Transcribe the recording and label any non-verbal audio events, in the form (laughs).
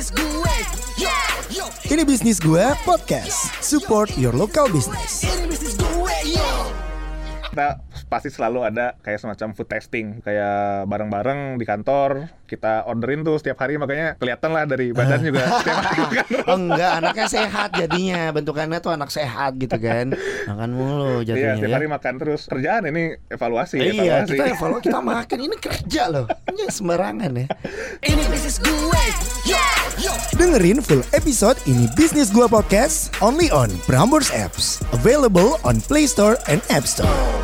bisnis gue Yo, yo Ini bisnis gue podcast. Support your local business. Ini bisnis gue Yo kita pasti selalu ada kayak semacam food testing kayak bareng-bareng di kantor kita orderin tuh setiap hari makanya kelihatan lah dari badan juga (laughs) setiap hari terus. Oh enggak, anaknya sehat jadinya. Bentukannya tuh anak sehat gitu kan. Makan mulu Iya, jadinya setiap ya. hari makan terus. Kerjaan ini evaluasi, Iya, evaluasi. kita evaluasi, kita makan ini kerja loh. Ini sembarangan ya. Ini bisnis gue Dengerin full episode ini Bisnis Gua Podcast only on Prambors Apps. Available on Play Store and App Store.